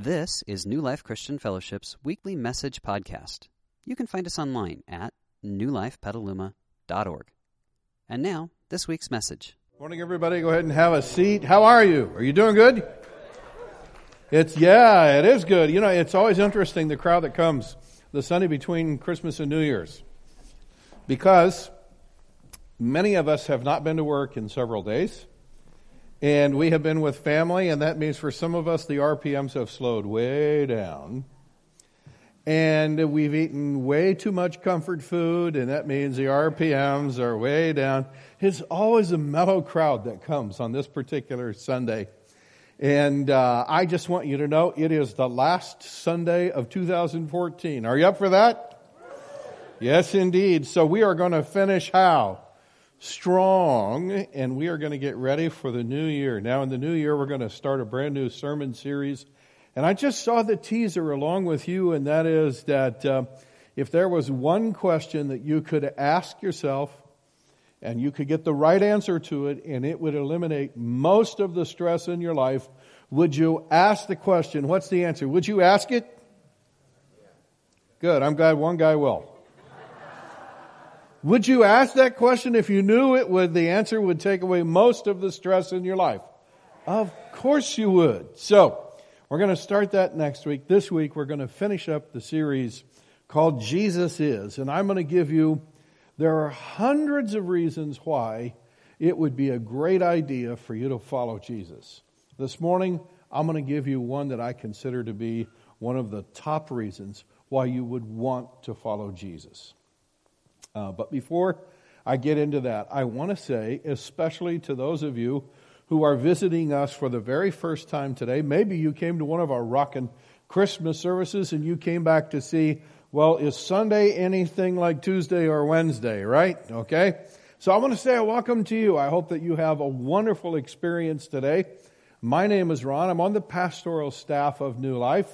This is New Life Christian Fellowship's weekly message podcast. You can find us online at newlifepetaluma.org. And now, this week's message. Morning, everybody. Go ahead and have a seat. How are you? Are you doing good? It's, yeah, it is good. You know, it's always interesting the crowd that comes the Sunday between Christmas and New Year's. Because many of us have not been to work in several days. And we have been with family, and that means for some of us, the RPMs have slowed way down. And we've eaten way too much comfort food, and that means the RPMs are way down. It's always a mellow crowd that comes on this particular Sunday. And uh, I just want you to know it is the last Sunday of 2014. Are you up for that? Yes, indeed. So we are going to finish how? Strong, and we are going to get ready for the new year. Now, in the new year, we're going to start a brand new sermon series. And I just saw the teaser along with you, and that is that uh, if there was one question that you could ask yourself, and you could get the right answer to it, and it would eliminate most of the stress in your life, would you ask the question? What's the answer? Would you ask it? Good. I'm glad one guy will. Would you ask that question if you knew it would, the answer would take away most of the stress in your life? Of course you would. So, we're going to start that next week. This week, we're going to finish up the series called Jesus Is. And I'm going to give you, there are hundreds of reasons why it would be a great idea for you to follow Jesus. This morning, I'm going to give you one that I consider to be one of the top reasons why you would want to follow Jesus. Uh, but before I get into that, I want to say, especially to those of you who are visiting us for the very first time today, maybe you came to one of our rockin' Christmas services and you came back to see, well, is Sunday anything like Tuesday or Wednesday, right? Okay? So I want to say a welcome to you. I hope that you have a wonderful experience today. My name is Ron. I'm on the pastoral staff of New Life.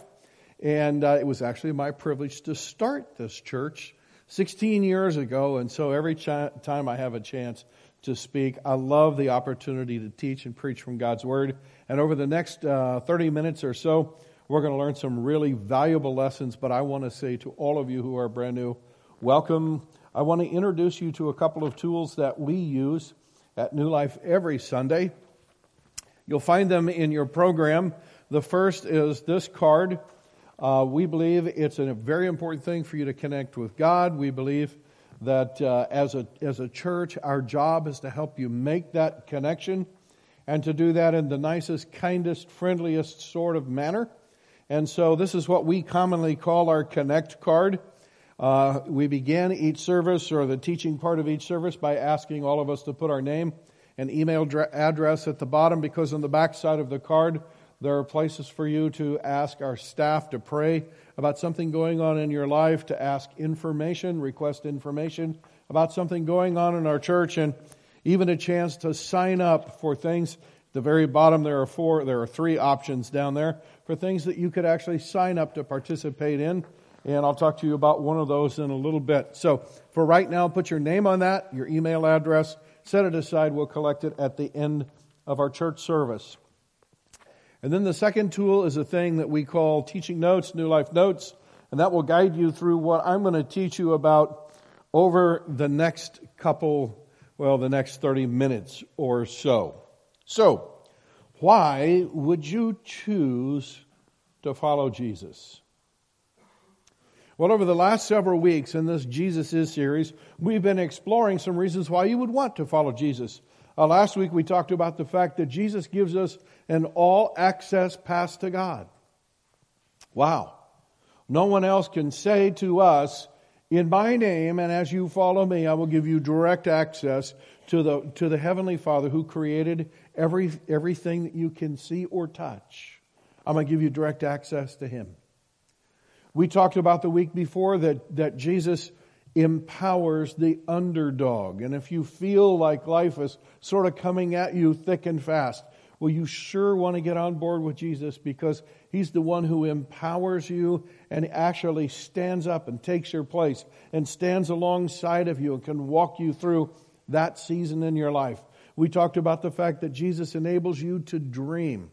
And uh, it was actually my privilege to start this church 16 years ago, and so every ch- time I have a chance to speak, I love the opportunity to teach and preach from God's Word. And over the next uh, 30 minutes or so, we're going to learn some really valuable lessons. But I want to say to all of you who are brand new, welcome. I want to introduce you to a couple of tools that we use at New Life every Sunday. You'll find them in your program. The first is this card. Uh, we believe it's a very important thing for you to connect with God. We believe that uh, as, a, as a church, our job is to help you make that connection and to do that in the nicest, kindest, friendliest sort of manner. And so this is what we commonly call our Connect card. Uh, we begin each service or the teaching part of each service by asking all of us to put our name and email address at the bottom because on the back side of the card there are places for you to ask our staff to pray about something going on in your life, to ask information, request information about something going on in our church, and even a chance to sign up for things. At the very bottom, there are four, there are three options down there for things that you could actually sign up to participate in. And I'll talk to you about one of those in a little bit. So for right now, put your name on that, your email address, set it aside. We'll collect it at the end of our church service. And then the second tool is a thing that we call teaching notes, New Life Notes, and that will guide you through what I'm going to teach you about over the next couple, well, the next 30 minutes or so. So, why would you choose to follow Jesus? Well, over the last several weeks in this Jesus Is series, we've been exploring some reasons why you would want to follow Jesus. Uh, last week we talked about the fact that Jesus gives us an all access pass to God. Wow. No one else can say to us, in my name, and as you follow me, I will give you direct access to the, to the Heavenly Father who created every, everything that you can see or touch. I'm going to give you direct access to Him. We talked about the week before that, that Jesus empowers the underdog. And if you feel like life is sort of coming at you thick and fast, well, you sure want to get on board with Jesus because He's the one who empowers you and actually stands up and takes your place and stands alongside of you and can walk you through that season in your life. We talked about the fact that Jesus enables you to dream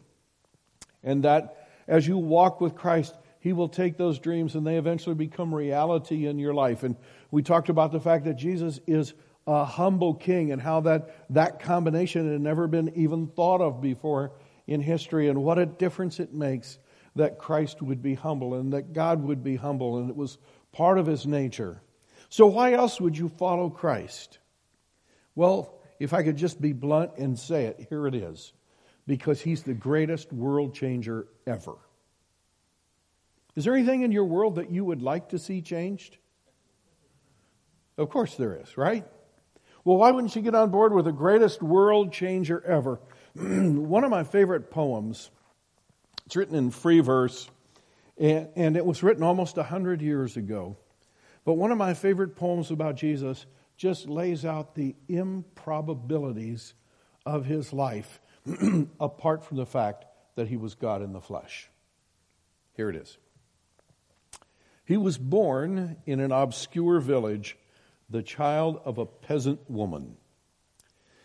and that as you walk with Christ, He will take those dreams and they eventually become reality in your life. And we talked about the fact that Jesus is a humble king and how that, that combination had never been even thought of before in history and what a difference it makes that Christ would be humble and that God would be humble and it was part of his nature. So why else would you follow Christ? Well, if I could just be blunt and say it, here it is. Because he's the greatest world changer ever. Is there anything in your world that you would like to see changed? Of course there is, right? Well, why wouldn't you get on board with the greatest world changer ever? One of my favorite poems, it's written in free verse, and, it was written almost 100 years ago. But one of my favorite poems about Jesus just lays out the improbabilities of his life apart from the fact that he was God in the flesh. Here it is. He was born in an obscure village, the child of a peasant woman.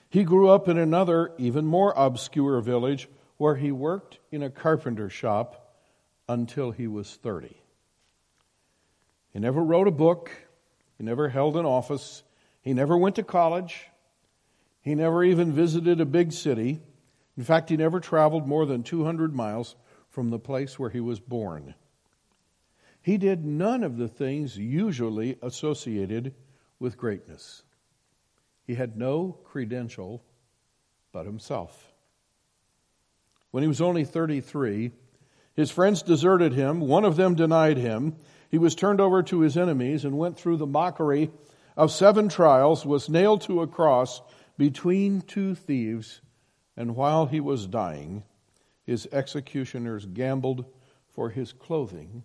He grew up in another, even more obscure village where he worked in a carpenter shop until he was 30. He never wrote a book, he never held an office, he never went to college, he never even visited a big city. In fact, he never traveled more than 200 miles from the place where he was born. He did none of the things usually associated with greatness. He had no credential but himself. When he was only 33, his friends deserted him. One of them denied him. He was turned over to his enemies and went through the mockery of seven trials, was nailed to a cross between two thieves, and while he was dying, his executioners gambled for his clothing,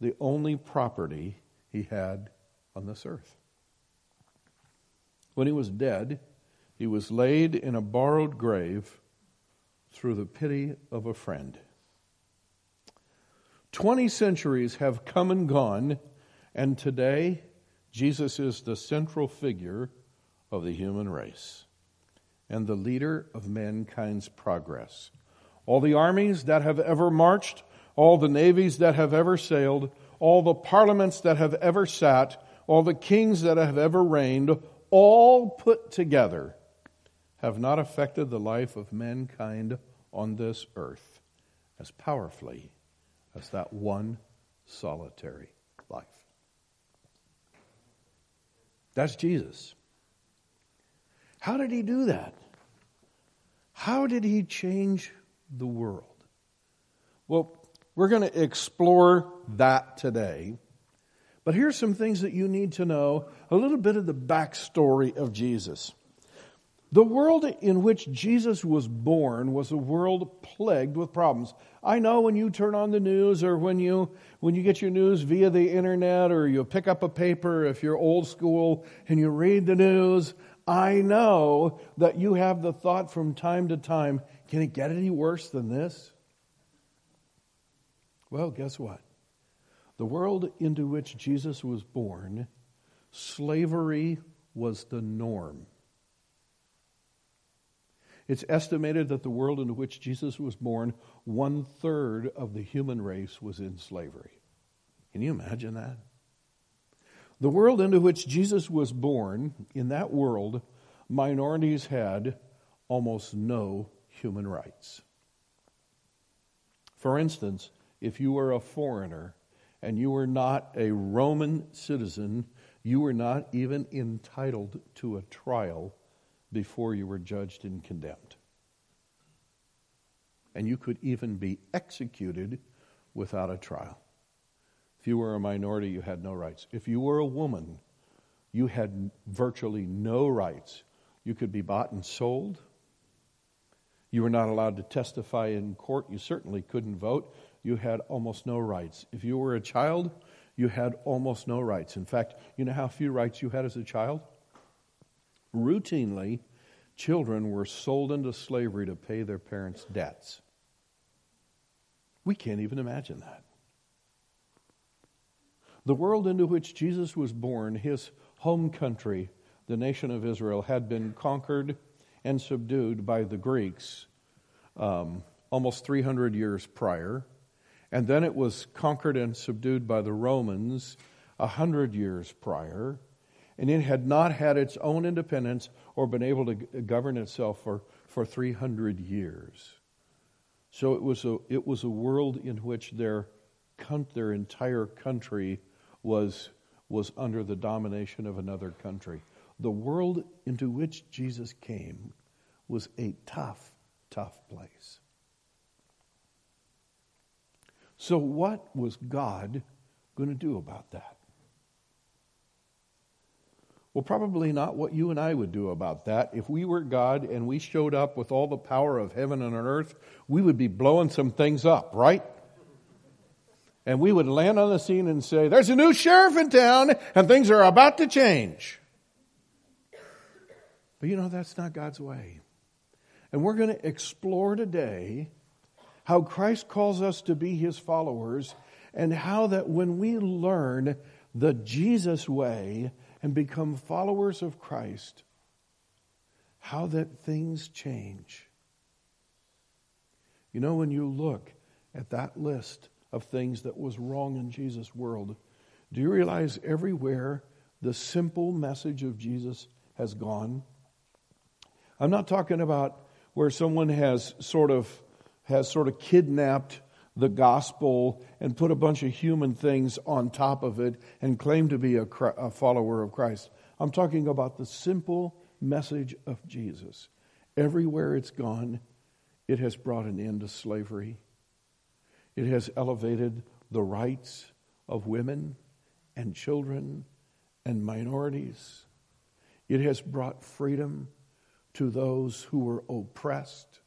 the only property he had on this earth. When he was dead, he was laid in a borrowed grave through the pity of a friend. Twenty centuries have come and gone, and today Jesus is the central figure of the human race and the leader of mankind's progress. All the armies that have ever marched, all the navies that have ever sailed, all the parliaments that have ever sat, all the kings that have ever reigned, all put together, have not affected the life of mankind on this earth as powerfully as that one solitary life. That's Jesus. How did he do that? How did he change the world? Well, we're going to explore that today. But here's some things that you need to know a little bit of the backstory of Jesus. The world in which Jesus was born was a world plagued with problems. I know when you turn on the news or when you, when you get your news via the internet or you pick up a paper if you're old school and you read the news, I know that you have the thought from time to time, can it get any worse than this? Well, guess what? The world into which Jesus was born, slavery was the norm. It's estimated that the world into which Jesus was born, one third of the human race was in slavery. Can you imagine that? The world into which Jesus was born, in that world, minorities had almost no human rights. For instance, if you were a foreigner and you were not a Roman citizen, you were not even entitled to a trial before you were judged and condemned. And you could even be executed without a trial. If you were a minority, you had no rights. If you were a woman, you had virtually no rights. You could be bought and sold. You were not allowed to testify in court. You certainly couldn't vote you had almost no rights. If you were a child, you had almost no rights. In fact, you know how few rights you had as a child? Routinely, children were sold into slavery to pay their parents' debts. We can't even imagine that. The world into which Jesus was born, his home country, the nation of Israel, had been conquered and subdued by the Greeks um, almost 300 years prior And then it was conquered and subdued by the Romans a hundred years prior. And it had not had its own independence or been able to govern itself for, for 300 years. So it was a, it was a world in which their, their entire country was, was under the domination of another country. The world into which Jesus came was a tough, tough place. So, what was God going to do about that? Well, probably not what you and I would do about that. If we were God and we showed up with all the power of heaven and earth, we would be blowing some things up, right? And we would land on the scene and say, There's a new sheriff in town and things are about to change. But you know, that's not God's way. And we're going to explore today how Christ calls us to be his followers, and how that when we learn the Jesus way and become followers of Christ, how that things change. You know, when you look at that list of things that was wrong in Jesus' world, do you realize everywhere the simple message of Jesus has gone? I'm not talking about where someone has sort of has sort of kidnapped the gospel and put a bunch of human things on top of it and claim to be a, a, follower of Christ. I'm talking about the simple message of Jesus. Everywhere it's gone, it has brought an end to slavery. It has elevated the rights of women and children and minorities. It has brought freedom to those who were oppressed.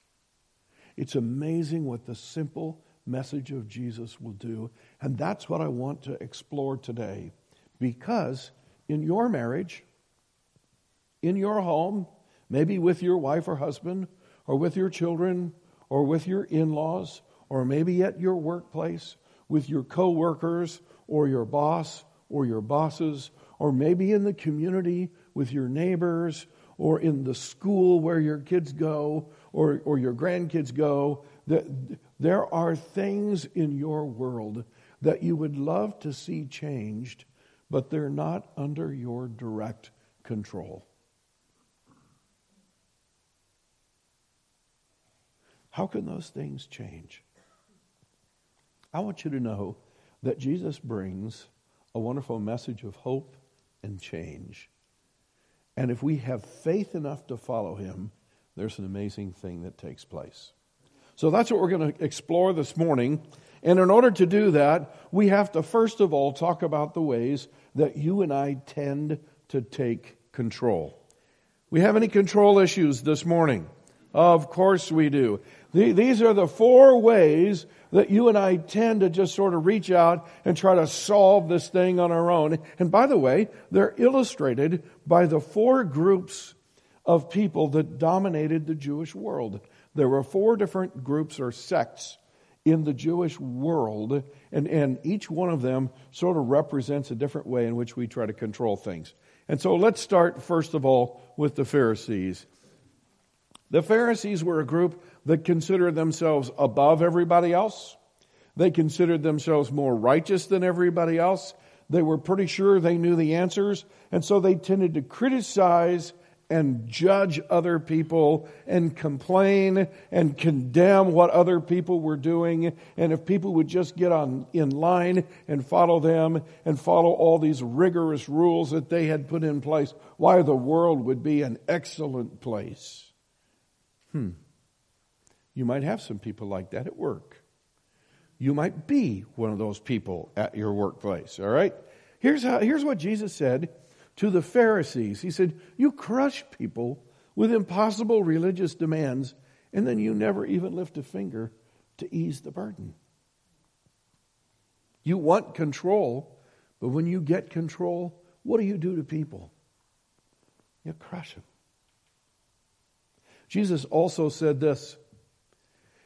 It's amazing what the simple message of Jesus will do. And that's what I want to explore today. Because in your marriage, in your home, maybe with your wife or husband, or with your children, or with your in laws, or maybe at your workplace, with your coworkers, or your boss, or your bosses, or maybe in the community with your neighbors, or in the school where your kids go, or, or your grandkids go, there are things in your world that you would love to see changed, but they're not under your direct control. How can those things change? I want you to know that Jesus brings a wonderful message of hope and change. And if we have faith enough to follow him, there's an amazing thing that takes place. So that's what we're going to explore this morning. And in order to do that, we have to first of all talk about the ways that you and I tend to take control. We have any control issues this morning? Of course we do. These are the four ways that you and I tend to just sort of reach out and try to solve this thing on our own. And by the way, they're illustrated by the four groups of people that dominated the Jewish world. There were four different groups or sects in the Jewish world, and, and each one of them sort of represents a different way in which we try to control things. And so let's start, first of all, with the Pharisees. The Pharisees were a group that considered themselves above everybody else. They considered themselves more righteous than everybody else. They were pretty sure they knew the answers, and so they tended to criticize and judge other people and complain and condemn what other people were doing. And if people would just get on in line and follow them and follow all these rigorous rules that they had put in place, why the world would be an excellent place. Hmm. You might have some people like that at work. You might be one of those people at your workplace, all right? Here's how here's what Jesus said to the Pharisees. He said, You crush people with impossible religious demands, and then you never even lift a finger to ease the burden. You want control, but when you get control, what do you do to people? You crush them. Jesus also said this.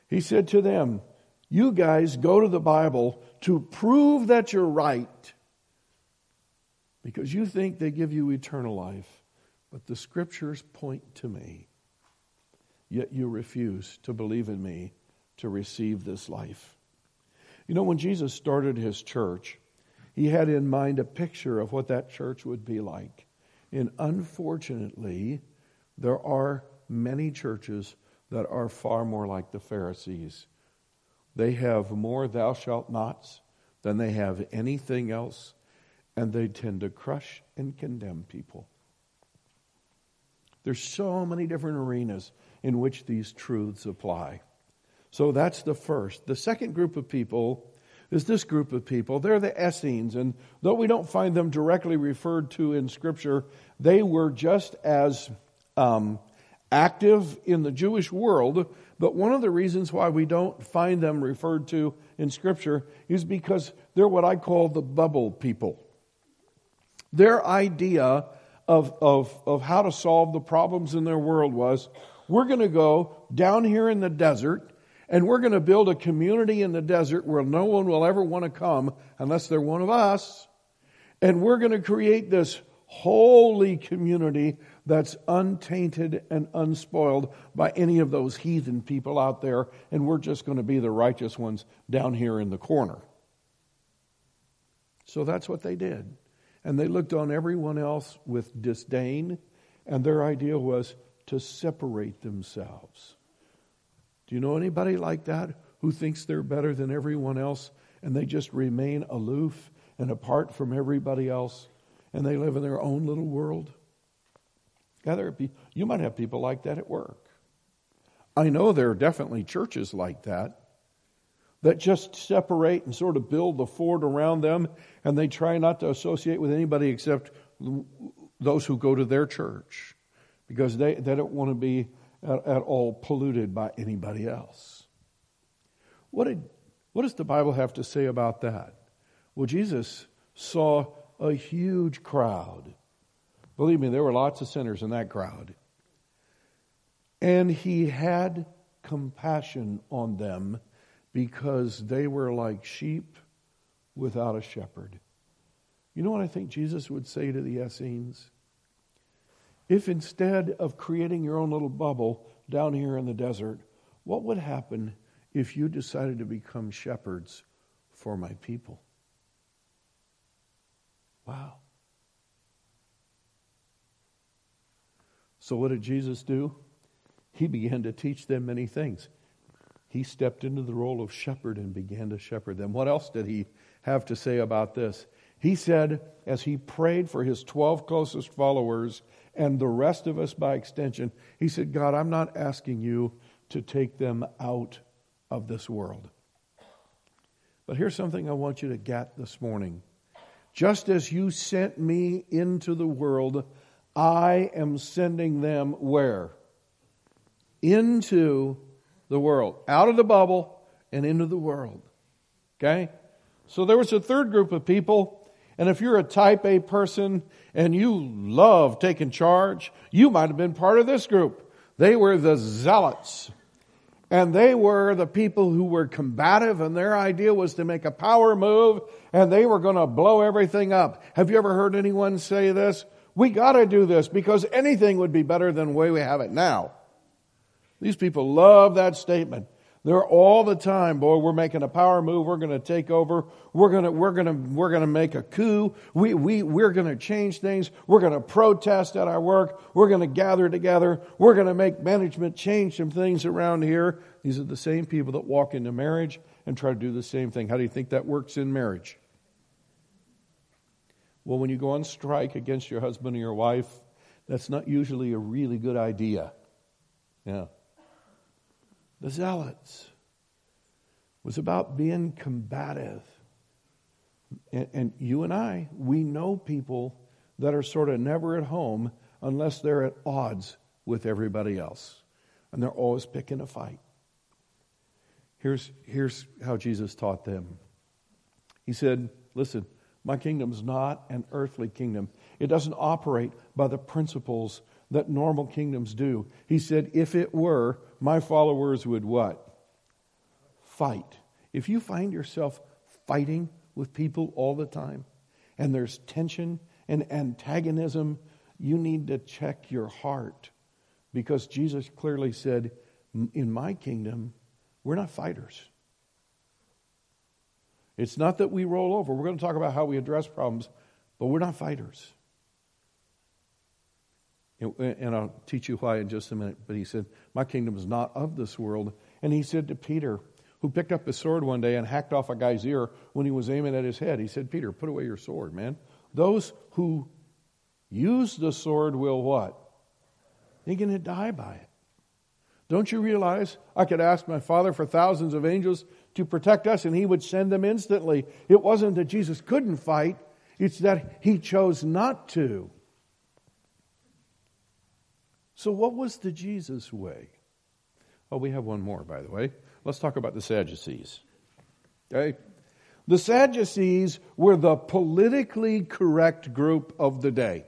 He said to them, You guys go to the Bible to prove that you're right because you think they give you eternal life, but the scriptures point to me. Yet you refuse to believe in me to receive this life. You know, when Jesus started his church, he had in mind a picture of what that church would be like. And unfortunately, there are many churches that are far more like the Pharisees. They have more thou shalt nots than they have anything else, and they tend to crush and condemn people. There's so many different arenas in which these truths apply. So that's the first. The second group of people is this group of people. They're the Essenes, and though we don't find them directly referred to in Scripture, they were just as um, active in the Jewish world. But one of the reasons why we don't find them referred to in Scripture is because they're what I call the bubble people. Their idea of, of, of how to solve the problems in their world was we're going to go down here in the desert and we're going to build a community in the desert where no one will ever want to come unless they're one of us. And we're going to create this holy community that's untainted and unspoiled by any of those heathen people out there. And we're just going to be the righteous ones down here in the corner. So that's what they did. And they looked on everyone else with disdain. And their idea was to separate themselves. Do you know anybody like that who thinks they're better than everyone else and they just remain aloof and apart from everybody else and they live in their own little world? Yeah, there be, you might have people like that at work. I know there are definitely churches like that that just separate and sort of build the fort around them and they try not to associate with anybody except those who go to their church because they, they don't want to be at, at all polluted by anybody else. What, did, what does the Bible have to say about that? Well, Jesus saw a huge crowd. Believe me, there were lots of sinners in that crowd. And he had compassion on them because they were like sheep without a shepherd. You know what I think Jesus would say to the Essenes? If instead of creating your own little bubble down here in the desert, what would happen if you decided to become shepherds for my people? Wow. So, what did Jesus do? He began to teach them many things. He stepped into the role of shepherd and began to shepherd them. What else did he have to say about this? He said, as he prayed for his 12 closest followers, and the rest of us by extension. He said, God, I'm not asking you to take them out of this world. But here's something I want you to get this morning. Just as you sent me into the world, I am sending them where? Into the world. Out of the bubble and into the world. Okay? So there was a third group of people and if you're a type A person and you love taking charge, you might have been part of this group. They were the zealots. And they were the people who were combative, and their idea was to make a power move, and they were going to blow everything up. Have you ever heard anyone say this? We got to do this because anything would be better than the way we have it now. These people love that statement. They're all the time, boy, we're making a power move. We're going to take over. We're going to, we're going to, we're going to make a coup. We, we, we're going to change things. We're going to protest at our work. We're going to gather together. We're going to make management change some things around here. These are the same people that walk into marriage and try to do the same thing. How do you think that works in marriage? Well, when you go on strike against your husband or your wife, that's not usually a really good idea. Yeah the zealots was about being combative. And, and, you and I, we know people that are sort of never at home unless they're at odds with everybody else. And they're always picking a fight. Here's, here's how Jesus taught them He said, Listen, my kingdom's not an earthly kingdom, it doesn't operate by the principles that normal kingdoms do. He said, if it were, my followers would what? Fight. If you find yourself fighting with people all the time, and there's tension and antagonism, you need to check your heart. Because Jesus clearly said, in my kingdom, we're not fighters. It's not that we roll over. We're going to talk about how we address problems, but we're not fighters. And I'll teach you why in just a minute. But he said, My kingdom is not of this world. And he said to Peter, who picked up his sword one day and hacked off a guy's ear when he was aiming at his head, he said, Peter, put away your sword, man. Those who use the sword will what? They're going to die by it. Don't you realize I could ask my Father for thousands of angels to protect us and he would send them instantly? It wasn't that Jesus couldn't fight, it's that he chose not to. So, what was the Jesus way? Oh, we have one more, by the way. Let's talk about the Sadducees. Okay? The Sadducees were the politically correct group of the day.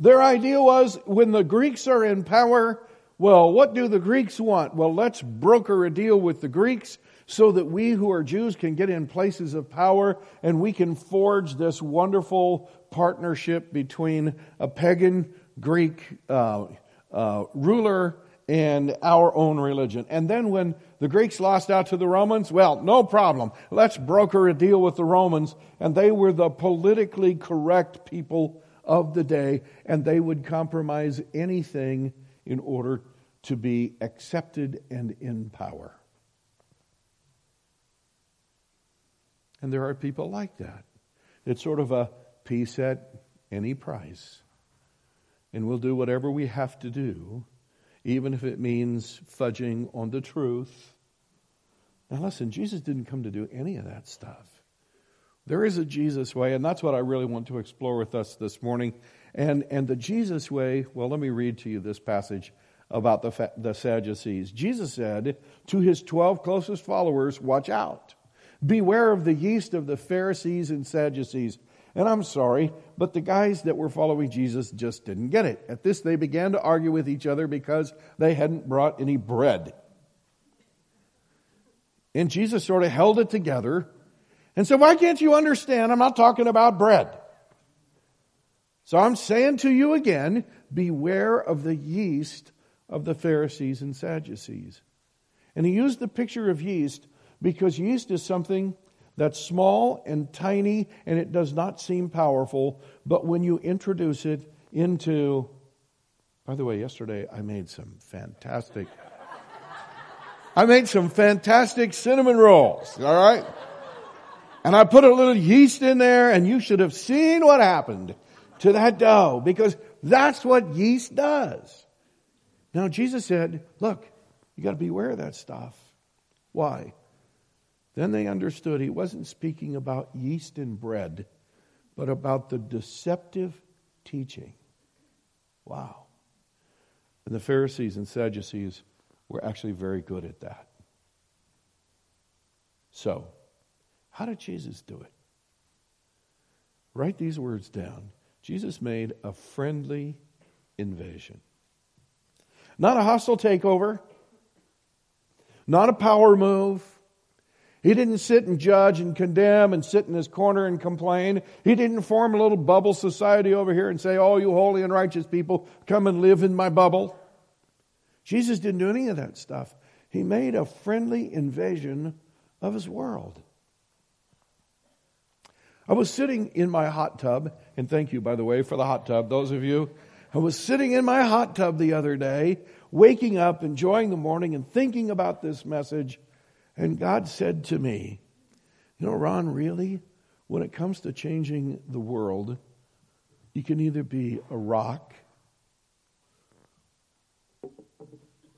Their idea was when the Greeks are in power, well, what do the Greeks want? Well, let's broker a deal with the Greeks so that we who are Jews can get in places of power and we can forge this wonderful partnership between a pagan Greek uh, uh, ruler and our own religion. And then when the Greeks lost out to the Romans, well, no problem. Let's broker a deal with the Romans. And they were the politically correct people of the day, and they would compromise anything in order to be accepted and in power. And there are people like that. It's sort of a peace at any price. And we'll do whatever we have to do, even if it means fudging on the truth. Now, listen, Jesus didn't come to do any of that stuff. There is a Jesus way, and that's what I really want to explore with us this morning. And, and the Jesus way, well, let me read to you this passage about the, the Sadducees. Jesus said to his 12 closest followers, Watch out. Beware of the yeast of the Pharisees and Sadducees. And I'm sorry, but the guys that were following Jesus just didn't get it. At this, they began to argue with each other because they hadn't brought any bread. And Jesus sort of held it together and said, Why can't you understand? I'm not talking about bread. So I'm saying to you again beware of the yeast of the Pharisees and Sadducees. And he used the picture of yeast because yeast is something that's small and tiny and it does not seem powerful, but when you introduce it into, by the way, yesterday I made some fantastic, I made some fantastic cinnamon rolls, all right? And I put a little yeast in there and you should have seen what happened to that dough because that's what yeast does. Now, Jesus said, Look, you got to beware of that stuff. Why? Then they understood he wasn't speaking about yeast and bread, but about the deceptive teaching. Wow. And the Pharisees and Sadducees were actually very good at that. So, how did Jesus do it? Write these words down. Jesus made a friendly invasion. Not a hostile takeover, not a power move. He didn't sit and judge and condemn and sit in his corner and complain. He didn't form a little bubble society over here and say, Oh, you holy and righteous people, come and live in my bubble. Jesus didn't do any of that stuff. He made a friendly invasion of his world. I was sitting in my hot tub, and thank you, by the way, for the hot tub, those of you I was sitting in my hot tub the other day, waking up, enjoying the morning, and thinking about this message. And God said to me, You know, Ron, really, when it comes to changing the world, you can either be a rock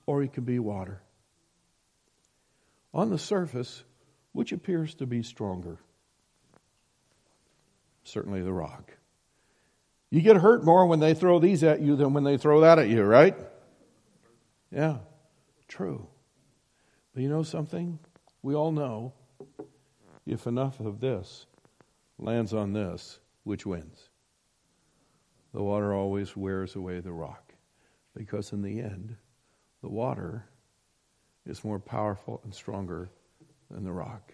or you can be water. On the surface, which appears to be stronger? Certainly the rock. You get hurt more when they throw these at you than when they throw that at you, right? Yeah, true. But you know something? We all know if enough of this lands on this, which wins? The water always wears away the rock. Because in the end, the water is more powerful and stronger than the rock.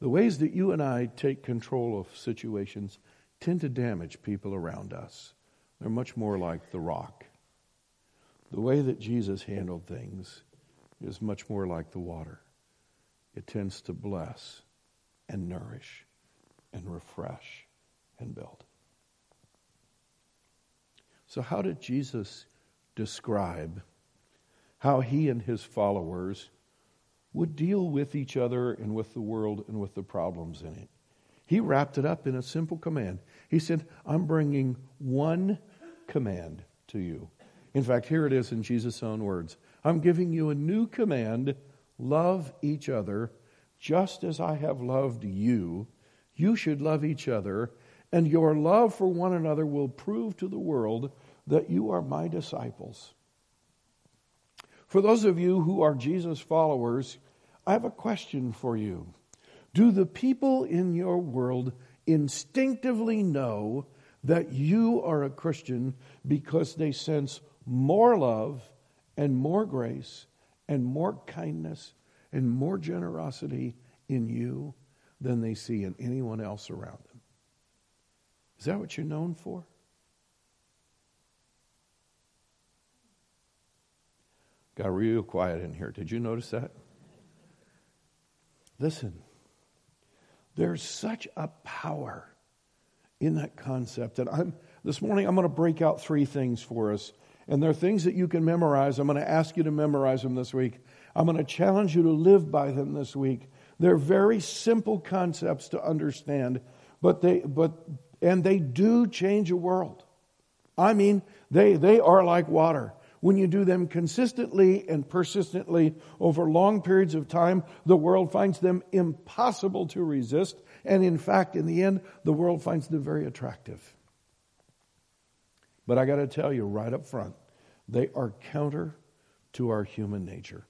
The ways that you and I take control of situations tend to damage people around us. They're much more like the rock. The way that Jesus handled things is much more like the water. It tends to bless and nourish and refresh and build. So, how did Jesus describe how he and his followers would deal with each other and with the world and with the problems in it? He wrapped it up in a simple command. He said, I'm bringing one command to you. In fact, here it is in Jesus' own words I'm giving you a new command love each other just as I have loved you. You should love each other, and your love for one another will prove to the world that you are my disciples. For those of you who are Jesus followers, I have a question for you. Do the people in your world instinctively know that you are a Christian because they sense more love and more grace and more kindness and more generosity in you than they see in anyone else around them. Is that what you're known for? Got real quiet in here. Did you notice that? Listen, there's such a power in that concept that I'm this morning I'm going to break out three things for us. And there are things that you can memorize. I'm going to ask you to memorize them this week. I'm going to challenge you to live by them this week. They're very simple concepts to understand, but they but and they do change a world. I mean, they they are like water. When you do them consistently and persistently over long periods of time, the world finds them impossible to resist. And in fact, in the end, the world finds them very attractive. But I got to tell you right up front, they are counter to our human nature.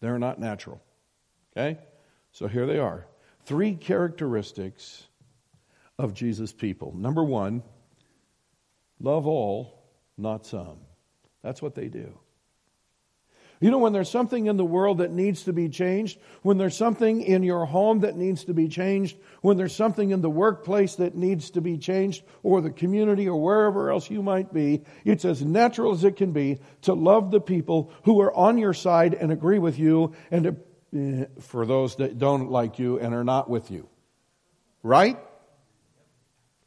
They're not natural. Okay? So here they are. Three characteristics of Jesus' people. Number one, love all, not some. That's what they do. You know, when there's something in the world that needs to be changed, when there's something in your home that needs to be changed, when there's something in the workplace that needs to be changed, or the community, or wherever else you might be, it's as natural as it can be to love the people who are on your side and agree with you, and to, eh, for those that don't like you and are not with you. Right?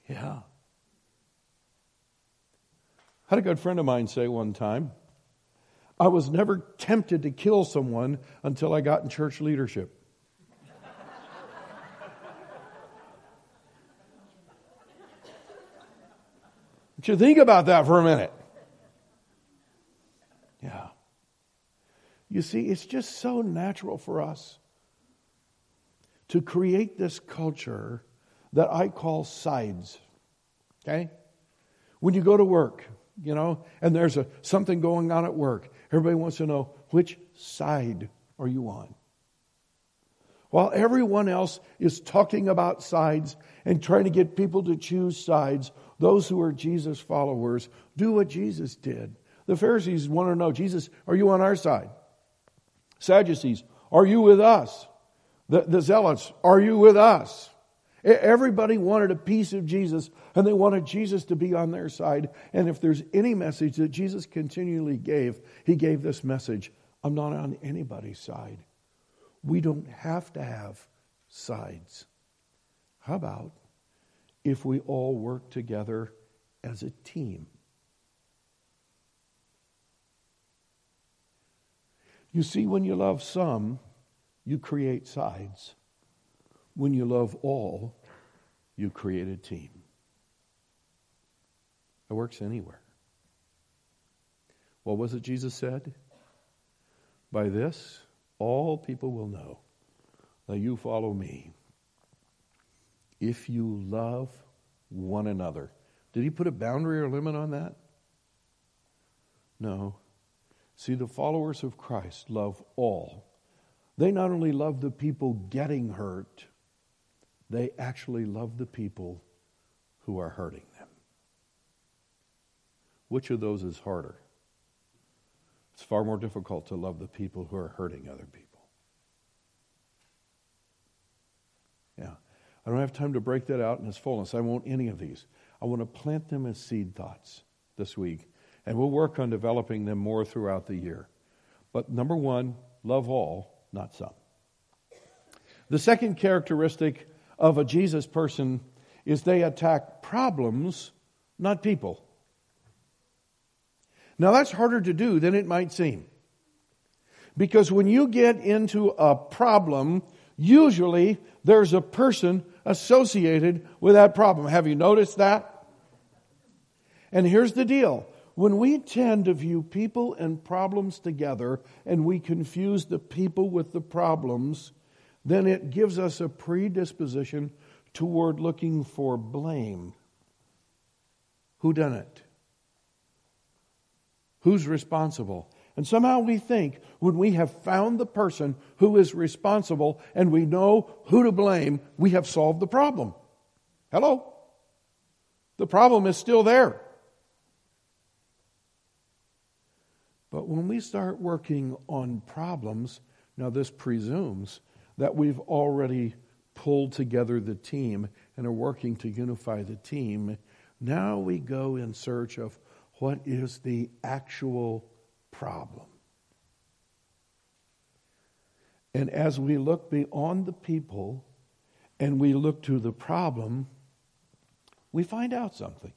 Yeah. had a good friend of mine say one time, I was never tempted to kill someone until I got in church leadership. But you think about that for a minute. Yeah. You see, it's just so natural for us to create this culture that I call sides. Okay? When you go to work, you know, and there's a, something going on at work, Everybody wants to know which side are you on? While everyone else is talking about sides and trying to get people to choose sides, those who are Jesus followers do what Jesus did. The Pharisees want to know, Jesus, are you on our side? Sadducees, are you with us? The, the Zealots, are you with us? Everybody wanted a piece of Jesus and they wanted Jesus to be on their side. And if there's any message that Jesus continually gave, he gave this message I'm not on anybody's side. We don't have to have sides. How about if we all work together as a team? You see, when you love some, you create sides. When you love all, you create a team. It works anywhere. What was it Jesus said? By this, all people will know that you follow me if you love one another. Did he put a boundary or limit on that? No. See, the followers of Christ love all. They not only love the people getting hurt, they actually love the people who are hurting them. Which of those is harder? It's far more difficult to love the people who are hurting other people. Yeah. I don't have time to break that out in its fullness. I won't any of these. I want to plant them as seed thoughts this week, and we'll work on developing them more throughout the year. But number one, love all, not some. The second characteristic of a Jesus person is they attack problems, not people. Now, that's harder to do than it might seem. Because when you get into a problem, usually there's a person associated with that problem. Have you noticed that? And here's the deal. When we tend to view people and problems together and we confuse the people with the problems, then it gives us a predisposition toward looking for blame. Who done it? Who's responsible? And somehow we think when we have found the person who is responsible and we know who to blame, we have solved the problem. Hello? The problem is still there. But when we start working on problems, now this presumes that we've already pulled together the team and are working to unify the team. Now we go in search of what is the actual problem. And as we look beyond the people and we look to the problem, we find out something.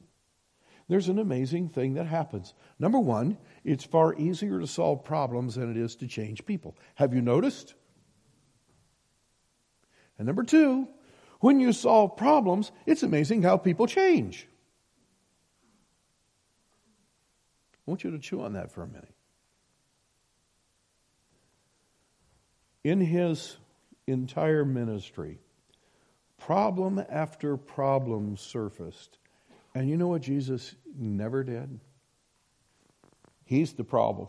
There's an amazing thing that happens. Number one, it's far easier to solve problems than it is to change people. Have you noticed? And number two, when you solve problems, it's amazing how people change. I want you to chew on that for a minute. In his entire ministry, problem after problem surfaced. And you know what Jesus never did? He's the problem.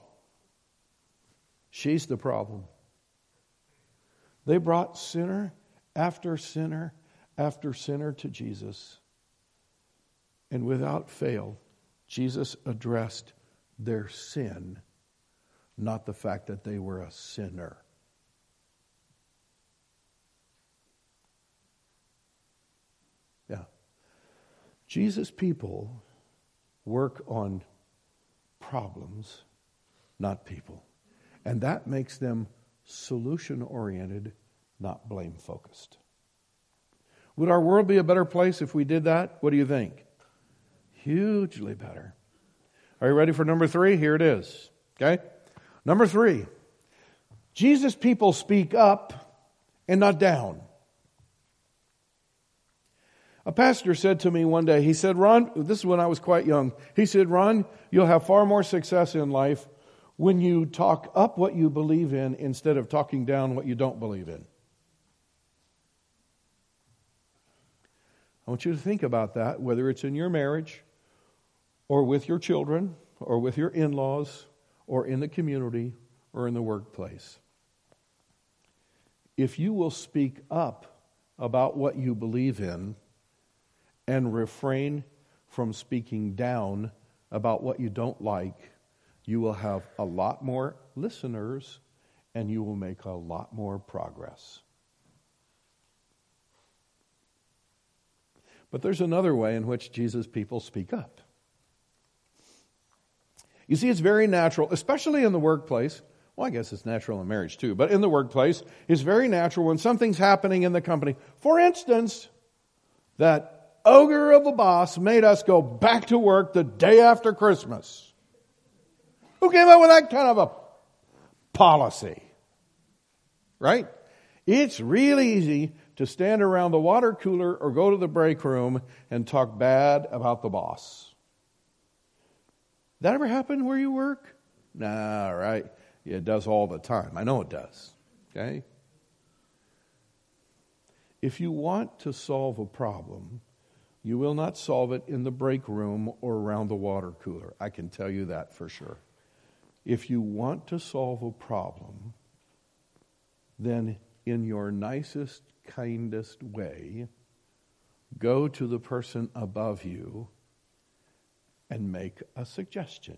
She's the problem. They brought sinner after sinner after sinner to Jesus. And without fail, Jesus addressed their sin, not the fact that they were a sinner. Yeah. Jesus' people work on problems, not people. And that makes them solution oriented, not blame focused. Would our world be a better place if we did that? What do you think? Hugely better. Are you ready for number three? Here it is. Okay? Number three Jesus' people speak up and not down. A pastor said to me one day, he said, Ron, this is when I was quite young. He said, Ron, you'll have far more success in life when you talk up what you believe in instead of talking down what you don't believe in. I want you to think about that, whether it's in your marriage or with your children or with your in laws or in the community or in the workplace. If you will speak up about what you believe in, and refrain from speaking down about what you don't like, you will have a lot more listeners and you will make a lot more progress. But there's another way in which Jesus' people speak up. You see, it's very natural, especially in the workplace. Well, I guess it's natural in marriage too, but in the workplace, it's very natural when something's happening in the company. For instance, that ogre of a boss made us go back to work the day after Christmas. Who came up with that kind of a policy? Right? It's really easy to stand around the water cooler or go to the break room and talk bad about the boss. That ever happen where you work? Nah, right. Yeah, it does all the time. I know it does. Okay? If you want to solve a problem, you will not solve it in the break room or around the water cooler. I can tell you that for sure. If you want to solve a problem, then in your nicest, kindest way, go to the person above you and make a suggestion.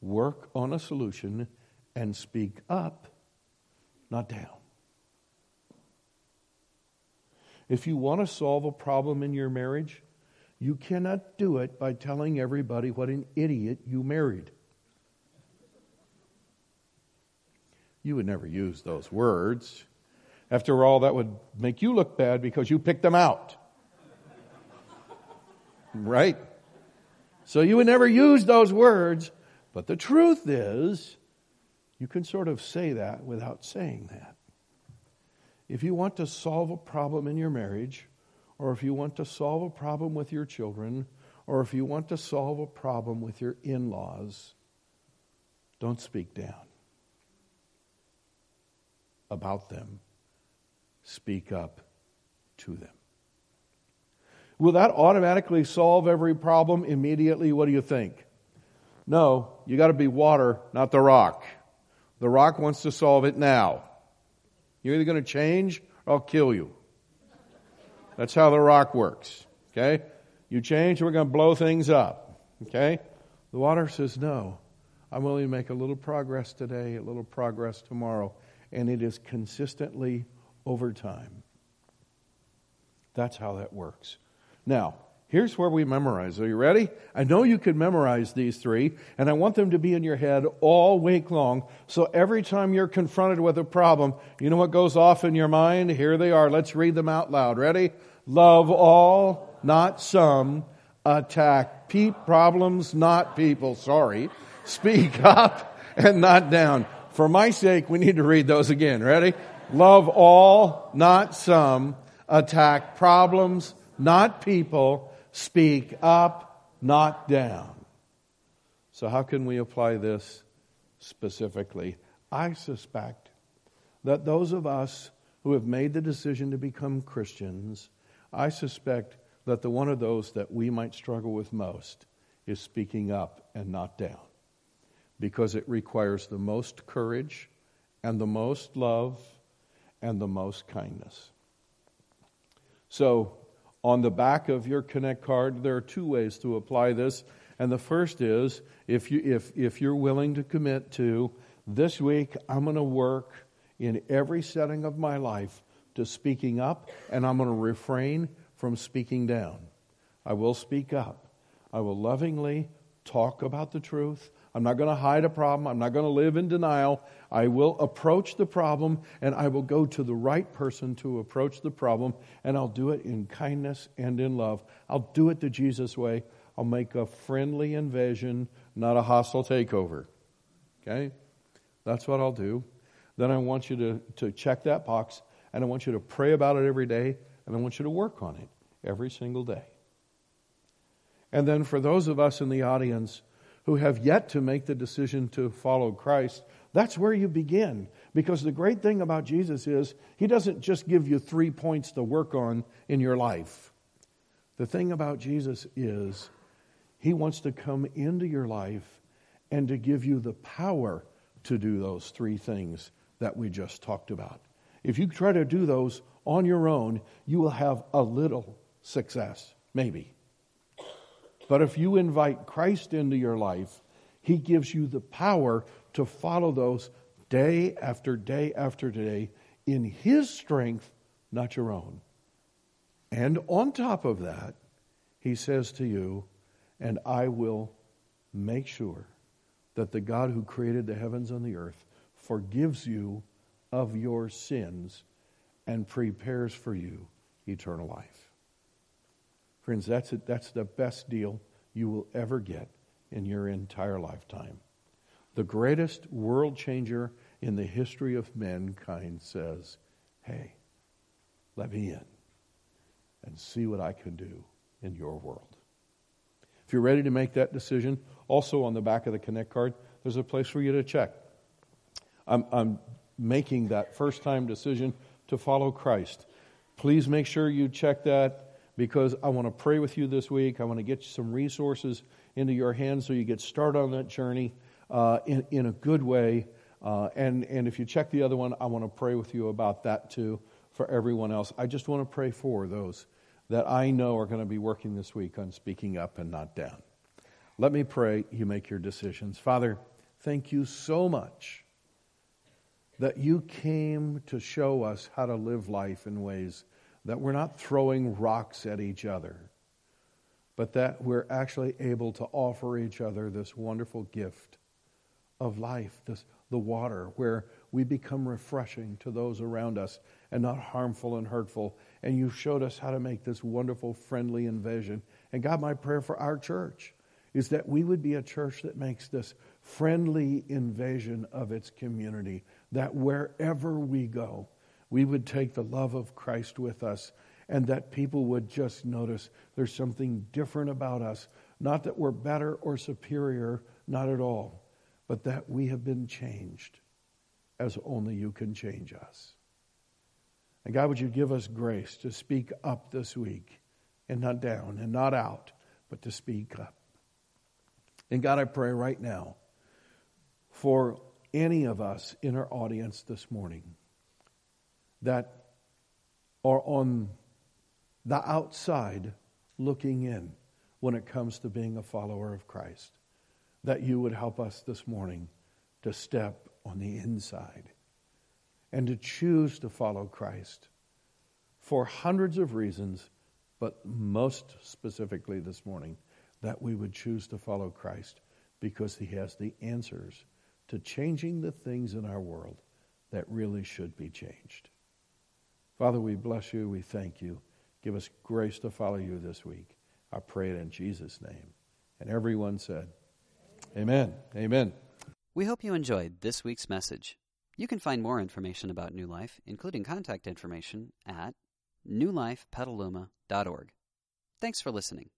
Work on a solution and speak up, not down. If you want to solve a problem in your marriage, you cannot do it by telling everybody what an idiot you married. You would never use those words. After all, that would make you look bad because you picked them out. right? So you would never use those words. But the truth is, you can sort of say that without saying that. If you want to solve a problem in your marriage, or if you want to solve a problem with your children, or if you want to solve a problem with your in laws, don't speak down about them. Speak up to them. Will that automatically solve every problem immediately? What do you think? No, you got to be water, not the rock. The rock wants to solve it now. You're either going to change or I'll kill you. That's how the rock works. Okay? You change, we're going to blow things up. Okay? The water says, no. I'm willing to make a little progress today, a little progress tomorrow. And it is consistently over time. That's how that works. Now, here's where we memorize. Are you ready? I know you can memorize these three, and I want them to be in your head all week long. So every time you're confronted with a problem, you know what goes off in your mind? Here they are. Let's read them out loud. Ready? Love all, not some. Attack pe- problems, not people. Sorry. Speak up and not down. For my sake, we need to read those again. Ready? Love all, not some. Attack problems, not people. Speak up, not down. So, how can we apply this specifically? I suspect that those of us who have made the decision to become Christians, I suspect that the one of those that we might struggle with most is speaking up and not down because it requires the most courage and the most love and the most kindness. So, on the back of your Connect card, there are two ways to apply this. And the first is if, you, if, if you're willing to commit to this week, I'm going to work in every setting of my life to speaking up, and I'm going to refrain from speaking down. I will speak up. I will lovingly talk about the truth. I'm not going to hide a problem. I'm not going to live in denial. I will approach the problem and I will go to the right person to approach the problem and I'll do it in kindness and in love. I'll do it the Jesus way. I'll make a friendly invasion, not a hostile takeover. Okay? That's what I'll do. Then I want you to, to check that box and I want you to pray about it every day and I want you to work on it every single day. And then for those of us in the audience who have yet to make the decision to follow Christ, that's where you begin. Because the great thing about Jesus is he doesn't just give you three points to work on in your life. The thing about Jesus is he wants to come into your life and to give you the power to do those three things that we just talked about. If you try to do those on your own, you will have a little success, maybe. But if you invite Christ into your life, He gives you the power to follow those day after day after day in His strength, not your own. And on top of that, He says to you, and I will make sure that the God who created the heavens and the earth forgives you of your sins and prepares for you eternal life. Friends, that's, it. that's the best deal you will ever get in your entire lifetime. The greatest world changer in the history of mankind says, Hey, let me in and see what I can do in your world. If you're ready to make that decision, also on the back of the Connect card, there's a place for you to check. I'm, I'm making that first time decision to follow Christ. Please make sure you check that because I want to pray with you this week. I want to get some resources into your hands so you get started on that journey uh, in, in a good way. Uh, and, and if you check the other one, I want to pray with you about that too for everyone else. I just want to pray for those that I know are going to be working this week on speaking up and not down. Let me pray you make your decisions. Father, thank you so much that you came to show us how to live life in ways that we're not throwing rocks at each other, but that we're actually able to offer each other this wonderful gift of life, this, the water, where we become refreshing to those around us and not harmful and hurtful. And you showed us how to make this wonderful, friendly invasion. And God, my prayer for our church is that we would be a church that makes this friendly invasion of its community, that wherever we go, we would take the love of Christ with us, and that people would just notice there's something different about us. Not that we're better or superior, not at all, but that we have been changed as only you can change us. And God, would you give us grace to speak up this week and not down and not out, but to speak up. And God, I pray right now for any of us in our audience this morning that are on the outside looking in when it comes to being a follower of Christ, that you would help us this morning to step on the inside and to choose to follow Christ for hundreds of reasons, but most specifically this morning, that we would choose to follow Christ because he has the answers to changing the things in our world that really should be changed. Father, we bless you. We thank you. Give us grace to follow you this week. I pray it in Jesus' name. And everyone said, Amen. Amen. We hope you enjoyed this week's message. You can find more information about New Life, including contact information, at newlifepetaluma.org. Thanks for listening.